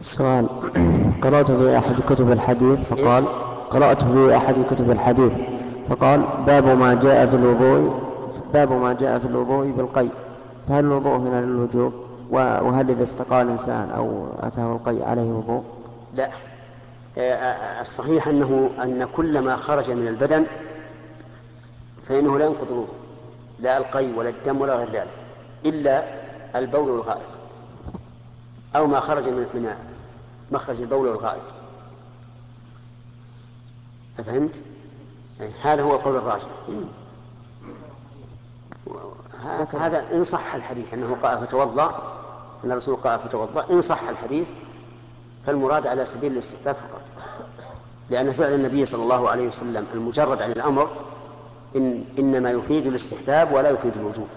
السؤال قرأت في أحد كتب الحديث؟ فقال قرأت في أحد كتب الحديث. فقال باب ما جاء في الوضوء باب ما جاء في الوضوء بالقي. فهل الوضوء هنا للوجوب؟ وهل إذا استقى الإنسان أو أتاه القي عليه وضوء؟ لا. الصحيح أنه أن كل ما خرج من البدن فإنه لا ينقض لا القي ولا الدم ولا غير ذلك. إلا البول والغائط. أو ما خرج من مخرج البول والغائط. فهمت؟ هذا هو القول الراجح. هذا إن صح الحديث أنه قال فتوضأ أن الرسول قال فتوضأ إن صح الحديث فالمراد على سبيل الاستحباب فقط. لأن فعل النبي صلى الله عليه وسلم المجرد عن الأمر إن إنما يفيد الاستحباب ولا يفيد الوجوب.